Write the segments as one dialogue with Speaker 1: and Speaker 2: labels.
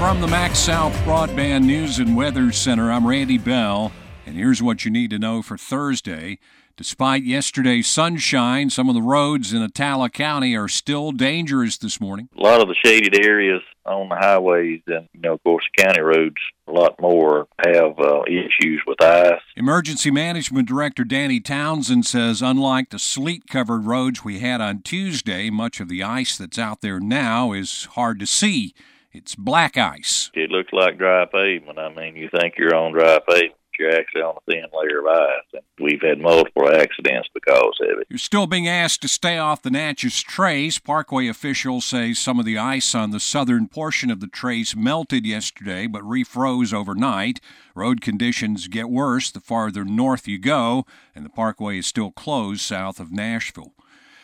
Speaker 1: From the MaxxSouth Broadband News and Weather Center, I'm Randy Bell, and here's what you need to know for Thursday. Despite yesterday's sunshine, some of the roads in Attala County are still dangerous this morning.
Speaker 2: A lot of the shaded areas on the highways and, you know, of course, county roads, a lot more have uh, issues with ice.
Speaker 1: Emergency Management Director Danny Townsend says, unlike the sleet covered roads we had on Tuesday, much of the ice that's out there now is hard to see. It's black ice.
Speaker 2: It looks like dry pavement. I mean, you think you're on dry pavement, you're actually on a thin layer of ice. And we've had multiple accidents because of it.
Speaker 1: You're still being asked to stay off the Natchez Trace. Parkway officials say some of the ice on the southern portion of the trace melted yesterday but refroze overnight. Road conditions get worse the farther north you go, and the parkway is still closed south of Nashville.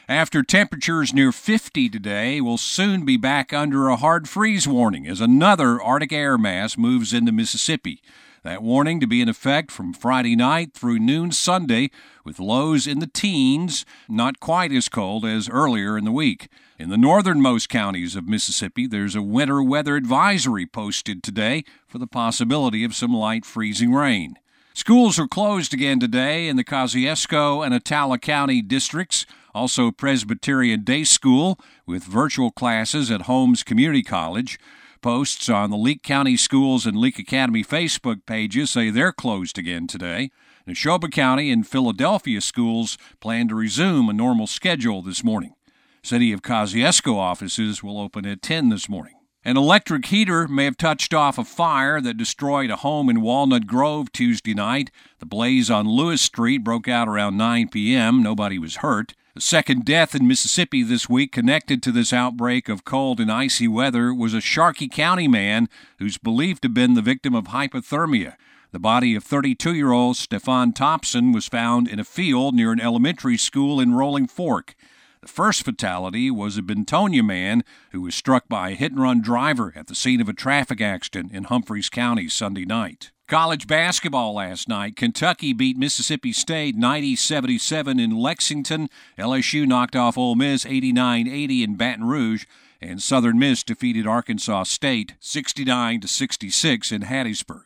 Speaker 1: After temperatures near 50 today, we'll soon be back under a hard freeze warning as another Arctic air mass moves into Mississippi. That warning to be in effect from Friday night through noon Sunday, with lows in the teens, not quite as cold as earlier in the week. In the northernmost counties of Mississippi, there's a winter weather advisory posted today for the possibility of some light freezing rain. Schools are closed again today in the Kosciusko and Attala County districts. Also, Presbyterian Day School with virtual classes at Holmes Community College. Posts on the Leake County Schools and Leake Academy Facebook pages say they're closed again today. Neshoba County and Philadelphia schools plan to resume a normal schedule this morning. City of Kosciusko offices will open at 10 this morning. An electric heater may have touched off a fire that destroyed a home in Walnut Grove Tuesday night. The blaze on Lewis Street broke out around 9 p.m. Nobody was hurt. A second death in Mississippi this week connected to this outbreak of cold and icy weather was a Sharkey County man who's believed to have been the victim of hypothermia. The body of 32 year old Stefan Thompson was found in a field near an elementary school in Rolling Fork. The first fatality was a Bentonia man who was struck by a hit and run driver at the scene of a traffic accident in Humphreys County Sunday night. College basketball last night. Kentucky beat Mississippi State 90 77 in Lexington. LSU knocked off Ole Miss 89 80 in Baton Rouge. And Southern Miss defeated Arkansas State 69 66 in Hattiesburg.